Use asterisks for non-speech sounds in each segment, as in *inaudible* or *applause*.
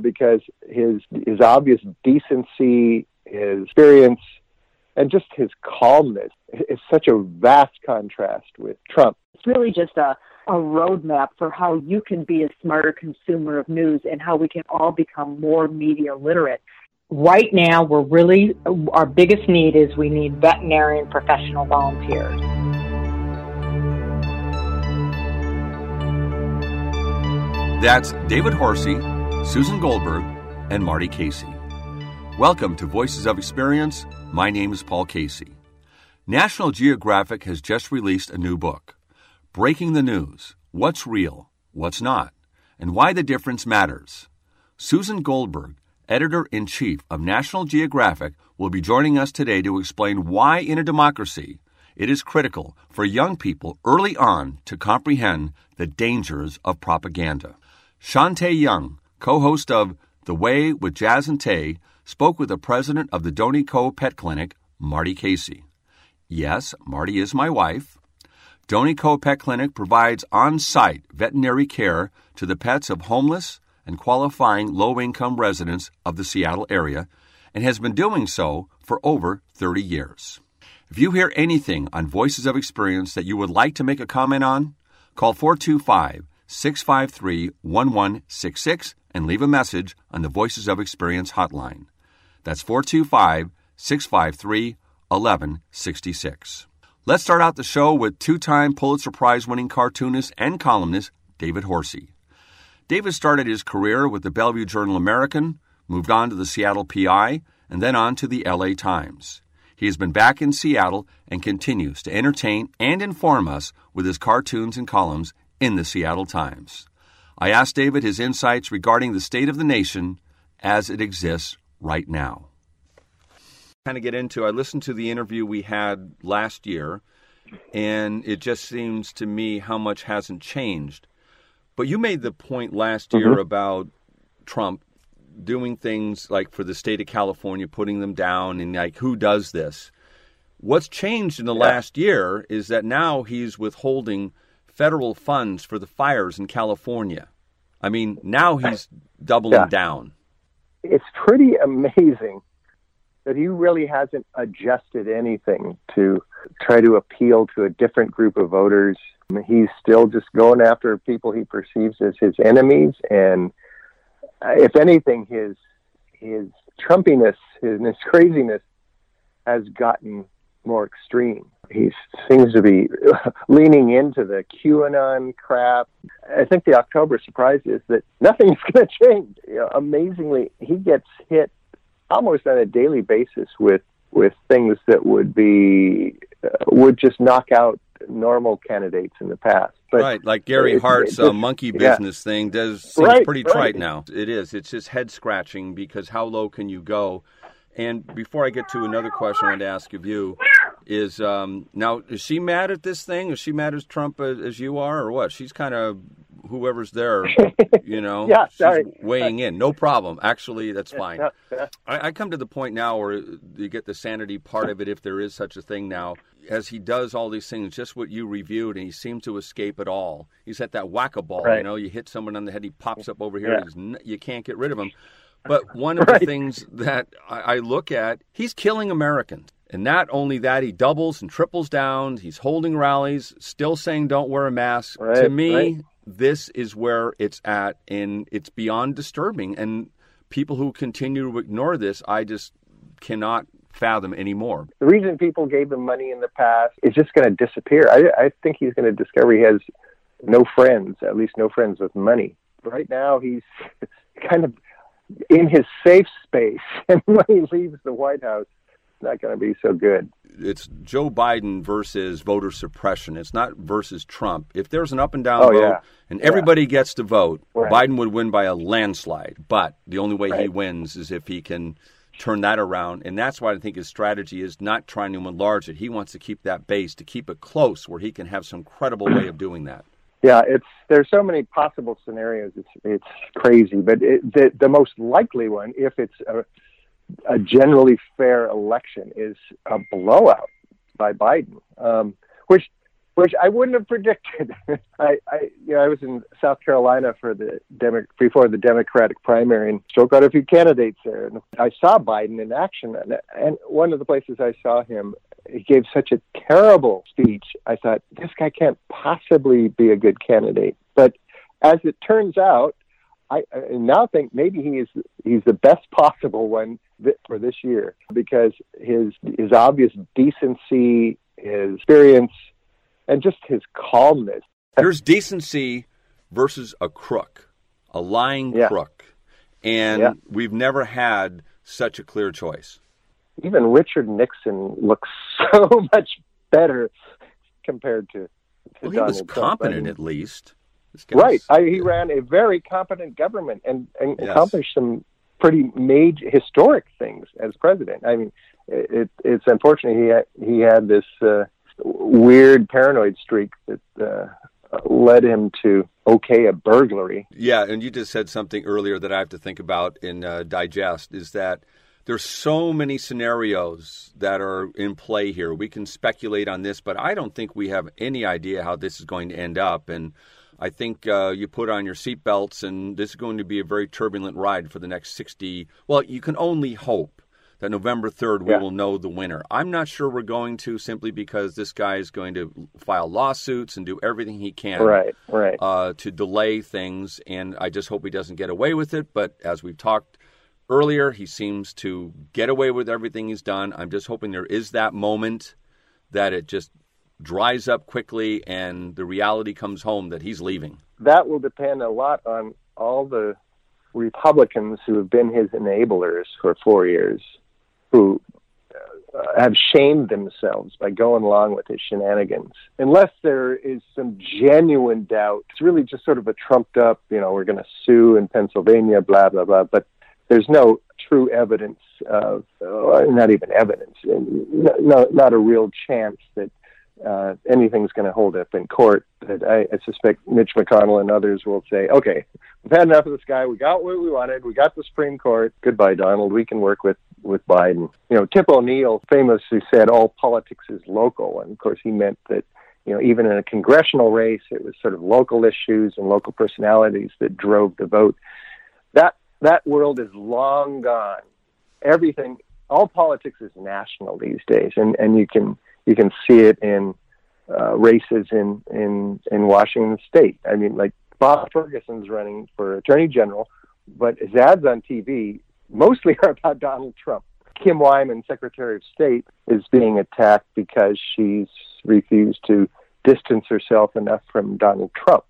because his his obvious decency, his experience, and just his calmness is such a vast contrast with Trump. It's really just a a roadmap for how you can be a smarter consumer of news and how we can all become more media literate. Right now, we're really, our biggest need is we need veterinarian professional volunteers. That's David Horsey, Susan Goldberg, and Marty Casey. Welcome to Voices of Experience. My name is Paul Casey. National Geographic has just released a new book, Breaking the News What's Real, What's Not, and Why the Difference Matters. Susan Goldberg, editor in chief of National Geographic, will be joining us today to explain why, in a democracy, it is critical for young people early on to comprehend the dangers of propaganda. Shantae Young, co host of The Way with Jazz and Tay, spoke with the president of the Doney Pet Clinic, Marty Casey. Yes, Marty is my wife. Doney Pet Clinic provides on site veterinary care to the pets of homeless and qualifying low income residents of the Seattle area and has been doing so for over 30 years. If you hear anything on Voices of Experience that you would like to make a comment on, call 425 653 1166 and leave a message on the Voices of Experience hotline. That's 425 653 1166. Let's start out the show with two time Pulitzer Prize winning cartoonist and columnist David Horsey. David started his career with the Bellevue Journal American, moved on to the Seattle PI, and then on to the LA Times. He has been back in Seattle and continues to entertain and inform us with his cartoons and columns in the Seattle Times. I asked David his insights regarding the state of the nation as it exists right now. Kind of get into, I listened to the interview we had last year, and it just seems to me how much hasn't changed. But you made the point last year mm-hmm. about Trump doing things like for the state of California, putting them down, and like who does this? What's changed in the yeah. last year is that now he's withholding federal funds for the fires in California. I mean, now he's doubling yeah. down. It's pretty amazing that he really hasn't adjusted anything to try to appeal to a different group of voters. He's still just going after people he perceives as his enemies, and uh, if anything, his his Trumpiness, his, his craziness, has gotten more extreme. He seems to be *laughs* leaning into the QAnon crap. I think the October surprise is that nothing's *laughs* going to change. You know, amazingly, he gets hit almost on a daily basis with with things that would be uh, would just knock out normal candidates in the past. But right, like Gary Hart's uh, monkey business yeah. thing does seem right, pretty trite right. now. It is. It's just head scratching because how low can you go? And before I get to another question I want to ask of you is um, now is she mad at this thing? Is she mad as Trump as, as you are, or what? She's kind of whoever's there, *laughs* you know, yeah, sorry. weighing in. No problem. Actually, that's fine. I, I, come to the point now where you get the sanity part of it, if there is such a thing now. As he does all these things, just what you reviewed, and he seems to escape it all. He's at that whack a ball, right. you know. You hit someone on the head, he pops up over here. Yeah. you can't get rid of him. But one of *laughs* right. the things that I, I look at, he's killing Americans. And not only that, he doubles and triples down. He's holding rallies, still saying don't wear a mask. Right, to me, right. this is where it's at, and it's beyond disturbing. And people who continue to ignore this, I just cannot fathom anymore. The reason people gave him money in the past is just going to disappear. I, I think he's going to discover he has no friends, at least no friends with money. Right now, he's *laughs* kind of in his safe space, *laughs* and when he leaves the White House, not going to be so good. It's Joe Biden versus voter suppression. It's not versus Trump. If there's an up and down oh, vote yeah. and everybody yeah. gets to vote, right. Biden would win by a landslide. But the only way right. he wins is if he can turn that around. And that's why I think his strategy is not trying to enlarge it. He wants to keep that base, to keep it close where he can have some credible way of doing that. Yeah, it's there's so many possible scenarios. It's it's crazy, but it, the the most likely one, if it's a, a generally fair election, is a blowout by Biden, um, which which I wouldn't have predicted. *laughs* I, I, you know, I was in South Carolina for the Demo- before the Democratic primary and spoke out a few candidates there. And I saw Biden in action, and, and one of the places I saw him, he gave such a terrible speech. I thought this guy can't possibly be a good candidate. But as it turns out, I, I now think maybe he is he's the best *laughs* possible one for this year because his his obvious decency, his experience and just his calmness. There's decency versus a crook, a lying yeah. crook. And yeah. we've never had such a clear choice. Even Richard Nixon looks *laughs* so much better compared to. to well, he Donald was competent I mean, at least. Right. I, he ran a very competent government and, and yes. accomplished some pretty major historic things as president. I mean, it, it's unfortunate he had, he had this uh, weird paranoid streak that uh, led him to okay a burglary. Yeah, and you just said something earlier that I have to think about and uh, digest is that there's so many scenarios that are in play here. We can speculate on this, but I don't think we have any idea how this is going to end up. And I think uh, you put on your seatbelts, and this is going to be a very turbulent ride for the next 60. Well, you can only hope that November 3rd we yeah. will know the winner. I'm not sure we're going to simply because this guy is going to file lawsuits and do everything he can right, right. Uh, to delay things. And I just hope he doesn't get away with it. But as we've talked earlier, he seems to get away with everything he's done. I'm just hoping there is that moment that it just dries up quickly and the reality comes home that he's leaving. That will depend a lot on all the Republicans who have been his enablers for four years who uh, have shamed themselves by going along with his shenanigans. Unless there is some genuine doubt, it's really just sort of a trumped up, you know, we're going to sue in Pennsylvania, blah, blah, blah. But there's no true evidence of, uh, not even evidence, no, not a real chance that uh, anything's going to hold up in court. That I, I suspect Mitch McConnell and others will say, "Okay, we've had enough of this guy. We got what we wanted. We got the Supreme Court. Goodbye, Donald. We can work with with Biden." You know, Tip O'Neill famously said, "All politics is local," and of course, he meant that you know, even in a congressional race, it was sort of local issues and local personalities that drove the vote. That that world is long gone. Everything, all politics is national these days, and and you can you can see it in uh, races in in in Washington State. I mean, like Bob Ferguson's running for Attorney General, but his ads on TV mostly *laughs* are about Donald Trump. Kim Wyman, Secretary of State, is being attacked because she's refused to distance herself enough from Donald Trump.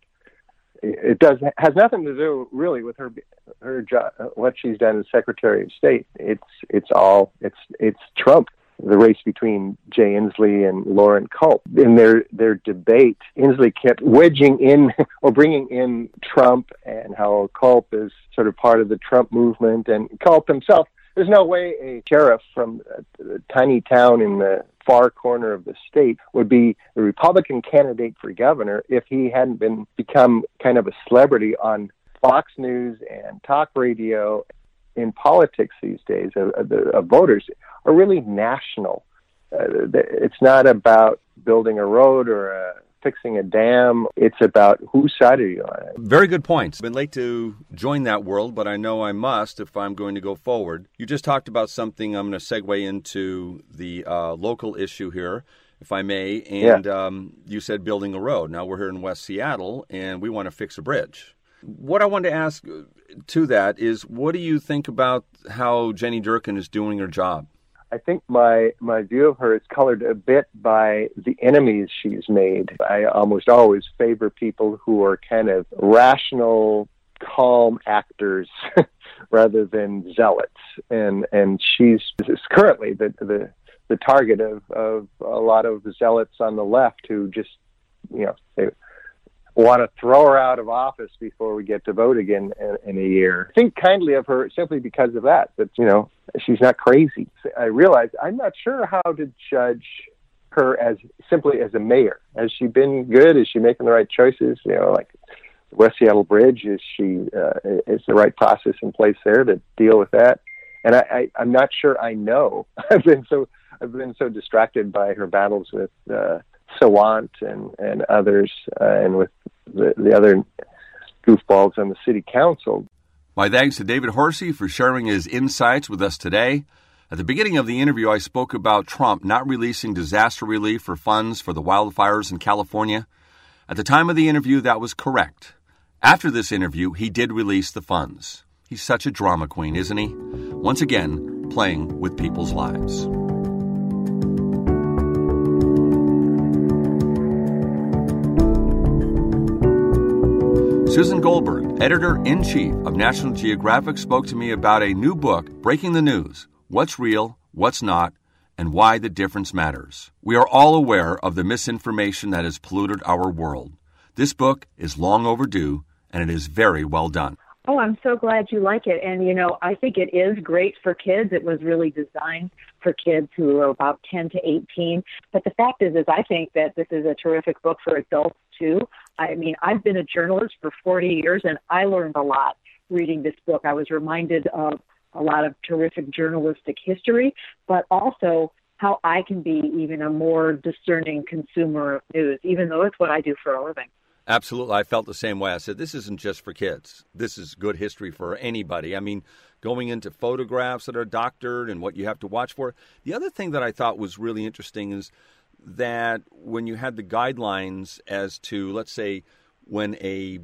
It does has nothing to do really with her her job, what she's done as Secretary of State. It's it's all it's it's Trump the race between Jay Inslee and Loren Culp. In their, their debate, Inslee kept wedging in *laughs* or bringing in Trump and how Culp is sort of part of the Trump movement. And Culp himself, there's no way a sheriff from a, tiny town in the far corner of the state would be the Republican candidate for governor if he hadn't been become kind of a celebrity on Fox News and talk radio in politics these days of, of, of voters are really national. Uh, it's not about building a road or a, uh, fixing a dam. It's about whose side are you on. Very good points. Been late to join that world, but I know I must if I'm going to go forward. You just talked about something. I'm going to segue into the uh, local issue here, if I may. And yeah. um, you said building a road. Now we're here in West Seattle, and we want to fix a bridge. What I wanted to ask uh, to that is, what do you think about how Jenny Durkan is doing her job? I think my my view of her is colored a bit by the enemies she's made. I almost always favor people who are kind of rational, calm actors *laughs* rather than zealots. And and she's currently the the the target of of a lot of zealots on the left who just you know they want to throw her out of office before we get to vote again in, in a year. Think kindly of her simply because of that. But you know, she's not crazy. I realize I'm not sure how to judge her as simply as a mayor. Has she been good? Is she making the right choices? You know, like West Seattle Bridge. Is she uh, is the right process in place there to deal with that? And I, I, I'm not sure I know. *laughs* I've been so I've been so distracted by her battles with uh, Sawant and, and others, uh, and with the, the other goofballs on the city council. My thanks to David Horsey for sharing his insights with us today. At the beginning of the interview, I spoke about Trump not releasing disaster relief or funds for the wildfires in California. At the time of the interview, that was correct. After this interview, he did release the funds. He's such a drama queen, isn't he? Once again, playing with people's lives. Susan Goldberg, editor in chief of National Geographic, spoke to me about a new book, Breaking the News What's Real, What's Not, and Why the Difference Matters. We are all aware of the misinformation that has polluted our world. This book is long overdue, and it is very well done. Oh, I'm so glad you like it. And, you know, I think it is great for kids. It was really designed for kids who are about 10 to 18. But the fact is, is I think that this is a terrific book for adults too. I mean, I've been a journalist for 40 years and I learned a lot reading this book. I was reminded of a lot of terrific journalistic history, but also how I can be even a more discerning consumer of news, even though it's what I do for a living. Absolutely. I felt the same way. I said, this isn't just for kids. This is good history for anybody. I mean, going into photographs that are doctored and what you have to watch for. The other thing that I thought was really interesting is that when you had the guidelines as to, let's say, when a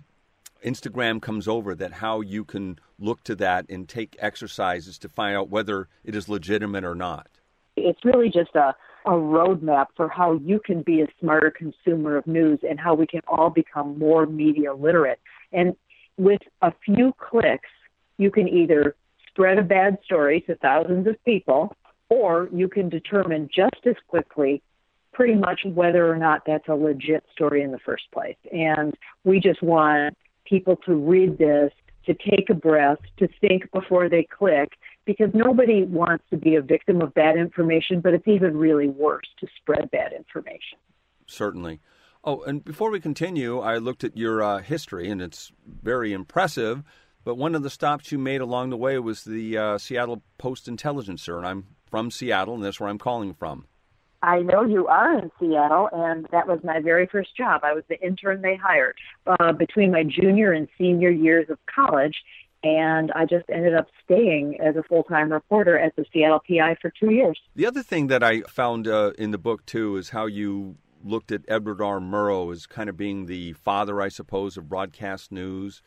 Instagram comes over, that how you can look to that and take exercises to find out whether it is legitimate or not. It's really just a a roadmap for how you can be a smarter consumer of news and how we can all become more media literate. And with a few clicks, you can either spread a bad story to thousands of people, or you can determine just as quickly pretty much whether or not that's a legit story in the first place. And we just want people to read this, to take a breath, to think before they click, because nobody wants to be a victim of bad information, but it's even really worse to spread bad information. Certainly. Oh, and before we continue, I looked at your uh, history, and it's very impressive. But one of the stops you made along the way was the uh, Seattle Post Intelligencer, and I'm from Seattle, and that's where I'm calling from. I know you are in Seattle, and that was my very first job. I was the intern they hired uh, between my junior and senior years of college, and I just ended up staying as a full time reporter at the Seattle PI for two years. The other thing that I found uh, in the book, too, is how you looked at Edward R. Murrow as kind of being the father, I suppose, of broadcast news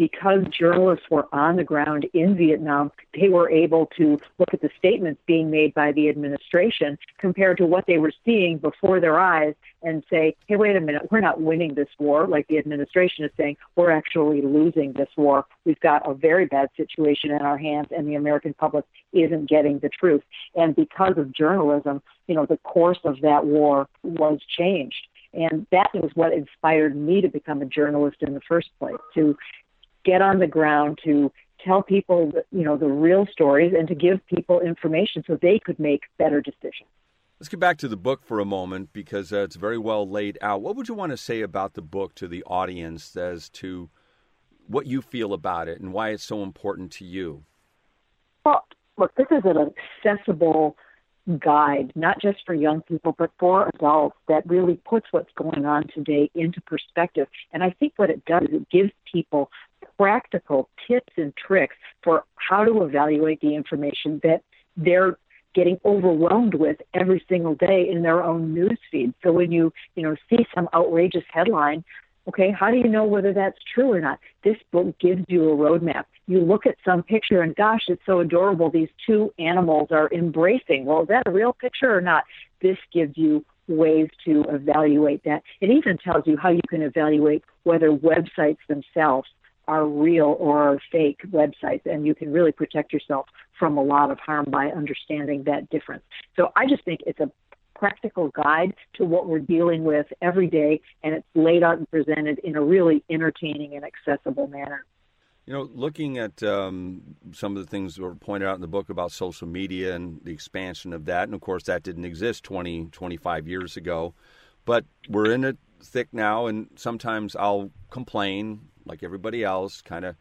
because journalists were on the ground in Vietnam, they were able to look at the statements being made by the administration compared to what they were seeing before their eyes and say, hey, wait a minute, we're not winning this war, like the administration is saying, we're actually losing this war. We've got a very bad situation in our hands, and the American public isn't getting the truth. And because of journalism, you know, the course of that war was changed. And that was what inspired me to become a journalist in the first place, to get on the ground to tell people, you know, the real stories and to give people information so they could make better decisions. Let's get back to the book for a moment because uh, it's very well laid out. What would you want to say about the book to the audience as to what you feel about it and why it's so important to you? Well, look, this is an accessible guide, not just for young people, but for adults that really puts what's going on today into perspective. And I think what it does is it gives people practical tips and tricks for how to evaluate the information that they're getting overwhelmed with every single day in their own news feed. So when you, you know, see some outrageous headline, okay, how do you know whether that's true or not? This book gives you a roadmap. You look at some picture and gosh, it's so adorable. These two animals are embracing. Well, is that a real picture or not? This gives you ways to evaluate that. It even tells you how you can evaluate whether websites themselves are real or are fake websites, and you can really protect yourself from a lot of harm by understanding that difference. So I just think it's a practical guide to what we're dealing with every day, and it's laid out and presented in a really entertaining and accessible manner. You know, looking at um, some of the things that were pointed out in the book about social media and the expansion of that, and of course, that didn't exist 20, 25 years ago, but we're in it thick now, and sometimes I'll complain like everybody else, kind of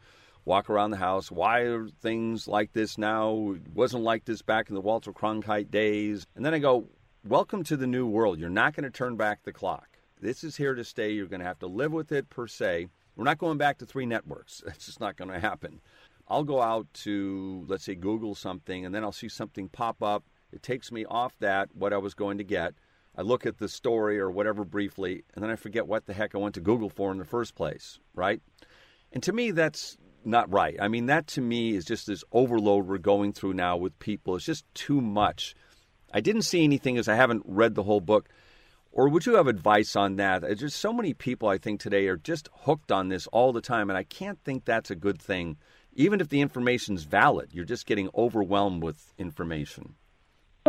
walk around the house. Why are things like this now? It wasn't like this back in the Walter Cronkite days. And then I go, welcome to the new world. You're not going to turn back the clock. This is here to stay. You're going to have to live with it, per se. We're not going back to three networks. *laughs* That's just not going to happen. I'll go out to, let's say, Google something, and then I'll see something pop up. It takes me off that, what I was going to get. I look at the story or whatever briefly, and then I forget what the heck I went to Google for in the first place, right? And to me, that's not right. I mean, that to me is just this overload we're going through now with people. It's just too much. I didn't see anything as I haven't read the whole book. Or would you have advice on that? There's just so many people I think today are just hooked on this all the time, and I can't think that's a good thing. Even if the information's valid, you're just getting overwhelmed with information.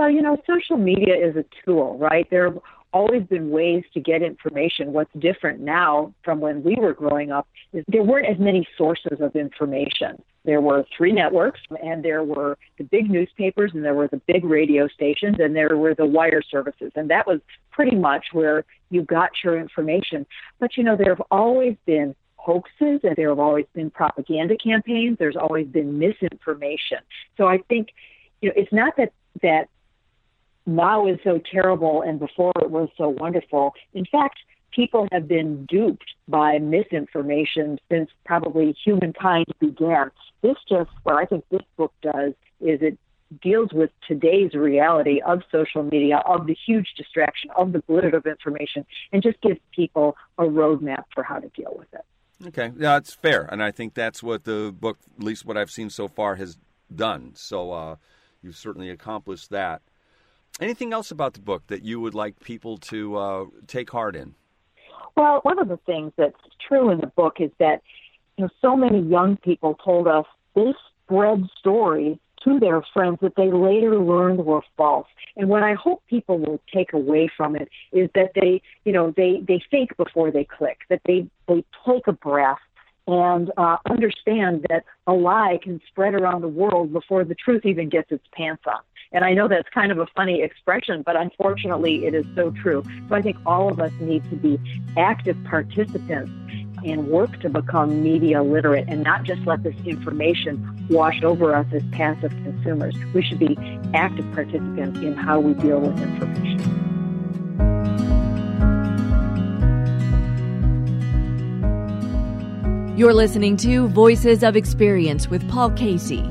Well, you know, social media is a tool, right? There have always been ways to get information. What's different now from when we were growing up is there weren't as many sources of information. There were three networks, and there were the big newspapers, and there were the big radio stations, and there were the wire services. And that was pretty much where you got your information. But, you know, there have always been hoaxes and there have always been propaganda campaigns. There's always been misinformation. So I think, you know, it's not that, that now is so terrible and before it was so wonderful. In fact, people have been duped by misinformation since probably humankind began. This just, what I think this book does is it deals with today's reality of social media, of the huge distraction, of the blizzard of information, and just gives people a roadmap for how to deal with it. Okay, yeah, it's fair, and I think that's what the book, at least what I've seen so far, has done. So uh, you've certainly accomplished that. Anything else about the book that you would like people to uh, take heart in? Well, one of the things that's true in the book is that you know so many young people told us they spread stories to their friends that they later learned were false. And what I hope people will take away from it is that they, you know, they they think before they click, that they they take a breath and uh, understand that a lie can spread around the world before the truth even gets its pants on. And I know that's kind of a funny expression, but unfortunately it is so true. So I think all of us need to be active participants and work to become media literate and not just let this information wash over us as passive consumers. We should be active participants in how we deal with information. You're listening to Voices of Experience with Paul Casey.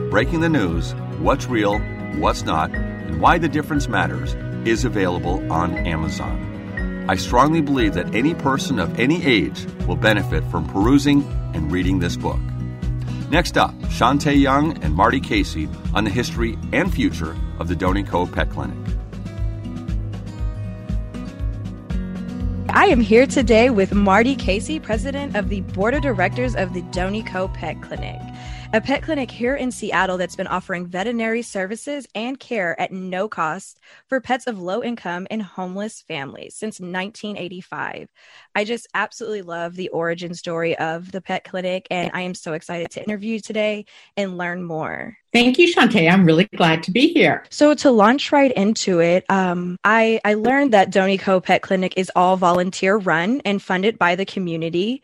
Breaking the News What's Real, What's Not, and Why the Difference Matters, is available on Amazon. I strongly believe that any person of any age will benefit from perusing and reading this book. Next up, Shantae Young and Marty Casey on the history and future of the Doney Coe Pet Clinic. I am here today with Marty Casey, president of the board of directors of the Doney Coe Pet Clinic a pet clinic here in Seattle that's been offering veterinary services and care at no cost for pets of low income and homeless families since 1985. I just absolutely love the origin story of the pet clinic, and I am so excited to interview today and learn more. Thank you, Shantae. I'm really glad to be here. So to launch right into it, um, I, I learned that Doney Coe Pet Clinic is all volunteer run and funded by the community.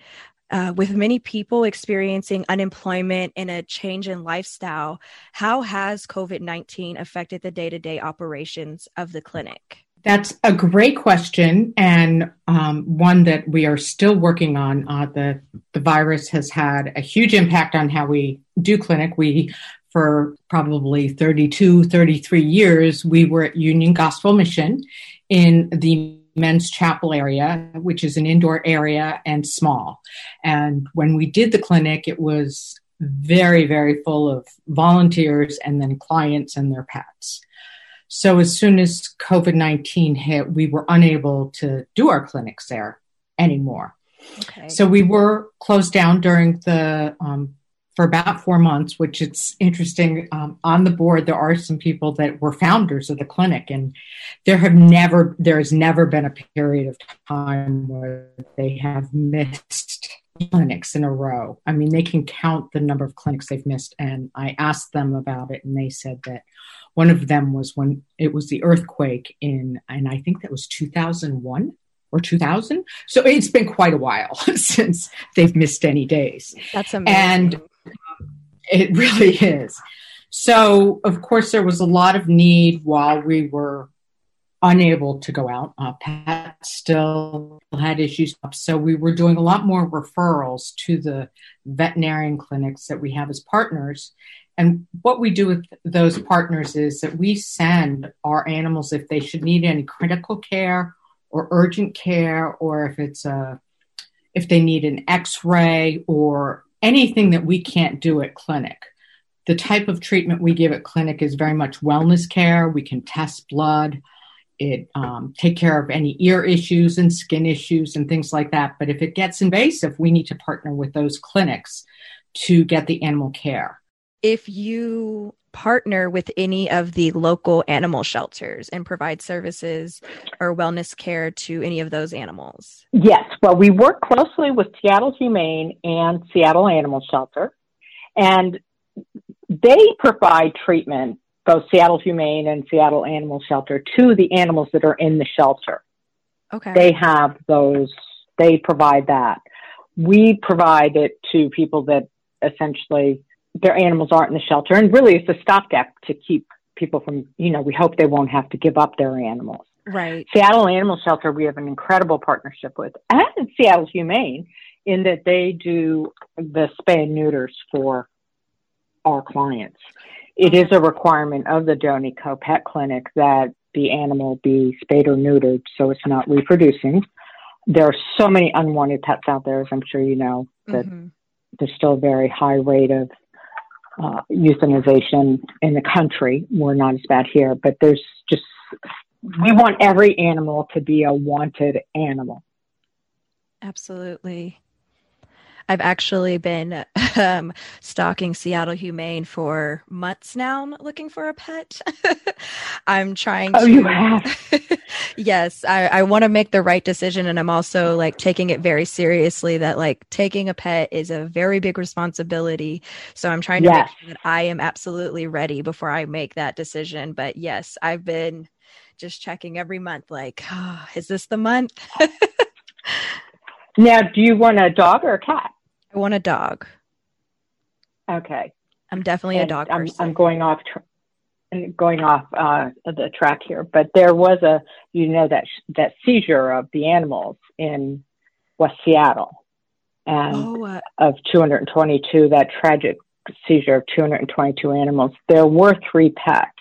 Uh, with many people experiencing unemployment and a change in lifestyle, how has COVID 19 affected the day to day operations of the clinic? That's a great question and um, one that we are still working on. Uh, the the virus has had a huge impact on how we do clinic. We for probably 32, 33 years, we were at Union Gospel Mission in the men's chapel area, which is an indoor area and small. And when we did the clinic, it was very, very full of volunteers and then clients and their pets. So as soon as COVID 19 hit, we were unable to do our clinics there anymore. Okay. So we were closed down during the um, for about four months, which it's interesting. Um, on the board, there are some people that were founders of the clinic, and there have never, there has never been a period of time where they have missed clinics in a row. I mean, they can count the number of clinics they've missed. And I asked them about it, and they said that one of them was when it was the earthquake in, and I think that was 2001 or 2000. So it's been quite a while *laughs* since they've missed any days. That's amazing. And it *laughs* really is. So, of course, there was a lot of need while we were unable to go out. Uh, Pat still had issues. So, we were doing a lot more referrals to the veterinarian clinics that we have as partners. And what we do with those partners is that we send our animals if they should need any critical care or urgent care, or if it's a if they need an X-ray or anything that we can't do at clinic. The type of treatment we give at clinic is very much wellness care. We can test blood, it um, take care of any ear issues and skin issues and things like that. But if it gets invasive, we need to partner with those clinics to get the animal care. If you partner with any of the local animal shelters and provide services or wellness care to any of those animals? Yes. Well, we work closely with Seattle Humane and Seattle Animal Shelter, and they provide treatment, both Seattle Humane and Seattle Animal Shelter, to the animals that are in the shelter. Okay. They have those, they provide that. We provide it to people that essentially their animals aren't in the shelter. And really, it's a stopgap to keep people from, you know, we hope they won't have to give up their animals. Right. Seattle Animal Shelter, we have an incredible partnership with, and Seattle Humane, in that they do the spay and neuters for our clients. It is a requirement of the Doney Coe Pet Clinic that the animal be spayed or neutered so it's not reproducing. There are so many unwanted pets out there, as I'm sure you know, that mm-hmm. there's still a very high rate of uh, euthanization in the country. We're not as bad here, but there's just, we want every animal to be a wanted animal. Absolutely. I've actually been *laughs* um, stalking Seattle Humane for months now, looking for a pet. *laughs* I'm trying. To Oh, to, you have? *laughs* yes, I, I want to make the right decision, and I'm also like taking it very seriously. That like taking a pet is a very big responsibility. So I'm trying to yes. make sure that I am absolutely ready before I make that decision. But yes, I've been just checking every month. Like, oh, *sighs* is this the month? now, do you want a dog or a cat? I want a dog. Okay. I'm definitely and a dog I'm, person. I'm going off going off uh, the track here, but there was a you know that that seizure of the animals in West Seattle, and oh, uh, of 222 that tragic seizure of 222 animals. There were three pets,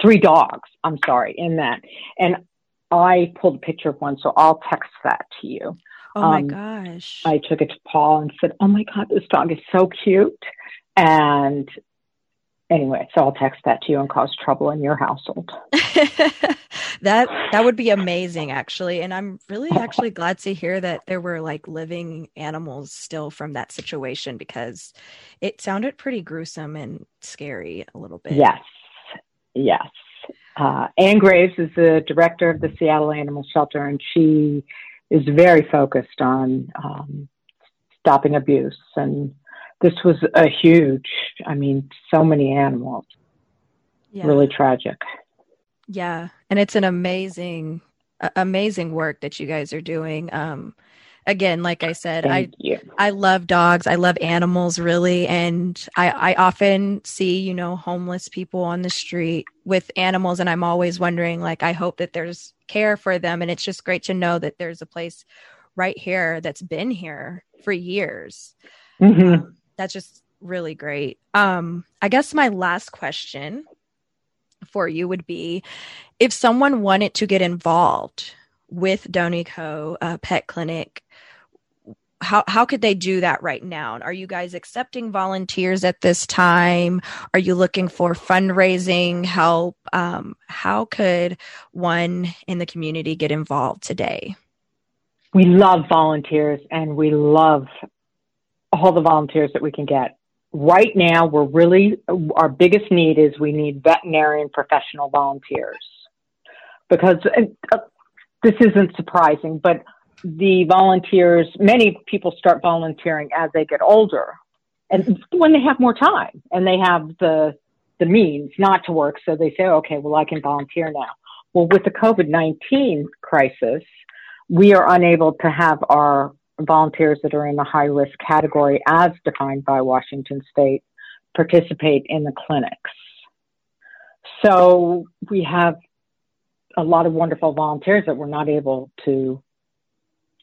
three dogs. I'm sorry, in that, and I pulled a picture of one, so I'll text that to you. Oh my um, gosh. I took it to Paul and said, Oh my God, this dog is so cute. And anyway, so I'll text that to you and cause trouble in your household. *laughs* that that would be amazing actually. And I'm really actually glad to hear that there were like living animals still from that situation because it sounded pretty gruesome and scary a little bit. Yes. Yes. Uh, Anne Graves is the director of the Seattle Animal Shelter, and she is very focused on um, stopping abuse. And this was a huge, I mean, so many animals. Yeah. Really tragic. Yeah. And it's an amazing, amazing work that you guys are doing. Um, again, like I said, Thank I you. I love dogs. I love animals really, and I I often see you know homeless people on the street with animals, and I'm always wondering like I hope that there's care for them, and it's just great to know that there's a place right here that's been here for years. Mm-hmm. Um, that's just really great. Um, I guess my last question for you would be if someone wanted to get involved with Doney Coe uh, Pet Clinic, how how could they do that right now? Are you guys accepting volunteers at this time? Are you looking for fundraising help? Um, how could one in the community get involved today? We love volunteers, and we love all the volunteers that we can get. right now we're really our biggest need is we need veterinarian professional volunteers because uh, this isn't surprising, but the volunteers, many people start volunteering as they get older and when they have more time and they have the, the means not to work. So they say, okay, well, I can volunteer now. Well, with the COVID 19 crisis, we are unable to have our volunteers that are in the high risk category as defined by Washington state participate in the clinics. So we have a lot of wonderful volunteers that we're not able to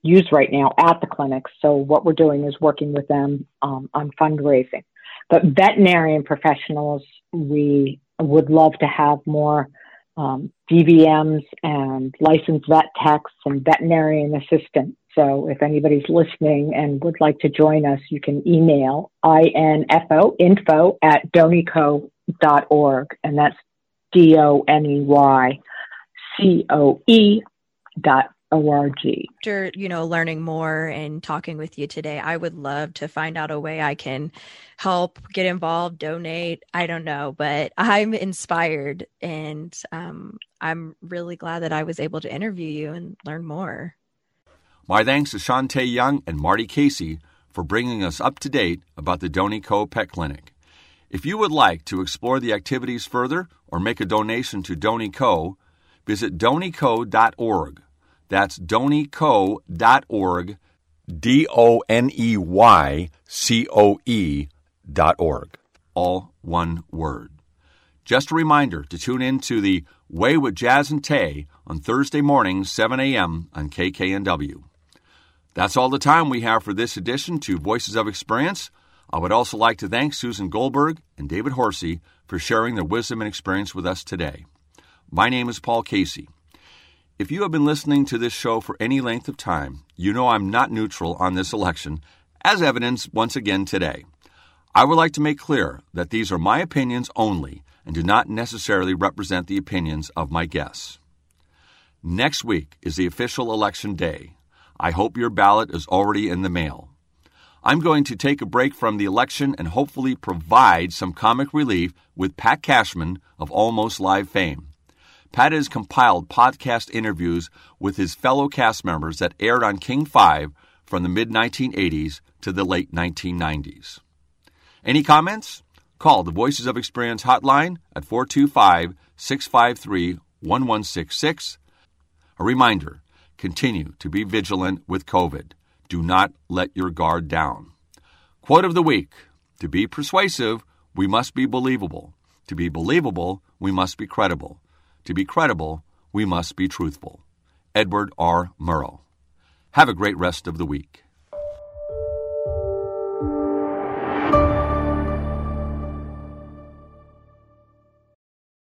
use right now at the clinics. So what we're doing is working with them um, on fundraising. But veterinarian professionals, we would love to have more um, DVMs and licensed vet techs and veterinarian assistants. So if anybody's listening and would like to join us, you can email info info at doneycoe.org, and that's D O N E Y C O E dot O-R-G. After, you know, learning more and talking with you today, I would love to find out a way I can help, get involved, donate. I don't know, but I'm inspired and um, I'm really glad that I was able to interview you and learn more. My thanks to Shantae Young and Marty Casey for bringing us up to date about the Doney Coe Pet Clinic. If you would like to explore the activities further or make a donation to Doney Coe, visit doneycoe.org. That's doneycoe.org, D O N E Y C O E dot org. All one word. Just a reminder to tune in to the Way with Jazz and Tay on Thursday mornings, 7 a.m. on KKNW. That's all the time we have for this edition to Voices of Experience. I would also like to thank Susan Goldberg and David Horsey for sharing their wisdom and experience with us today. My name is Paul Casey. If you have been listening to this show for any length of time, you know I'm not neutral on this election, as evidenced once again today. I would like to make clear that these are my opinions only and do not necessarily represent the opinions of my guests. Next week is the official election day. I hope your ballot is already in the mail. I'm going to take a break from the election and hopefully provide some comic relief with Pat Cashman of Almost Live fame. Pat has compiled podcast interviews with his fellow cast members that aired on King 5 from the mid 1980s to the late 1990s. Any comments? Call the Voices of Experience hotline at 425 653 1166. A reminder continue to be vigilant with COVID. Do not let your guard down. Quote of the week To be persuasive, we must be believable. To be believable, we must be credible. To be credible, we must be truthful. Edward R. Murrow. Have a great rest of the week.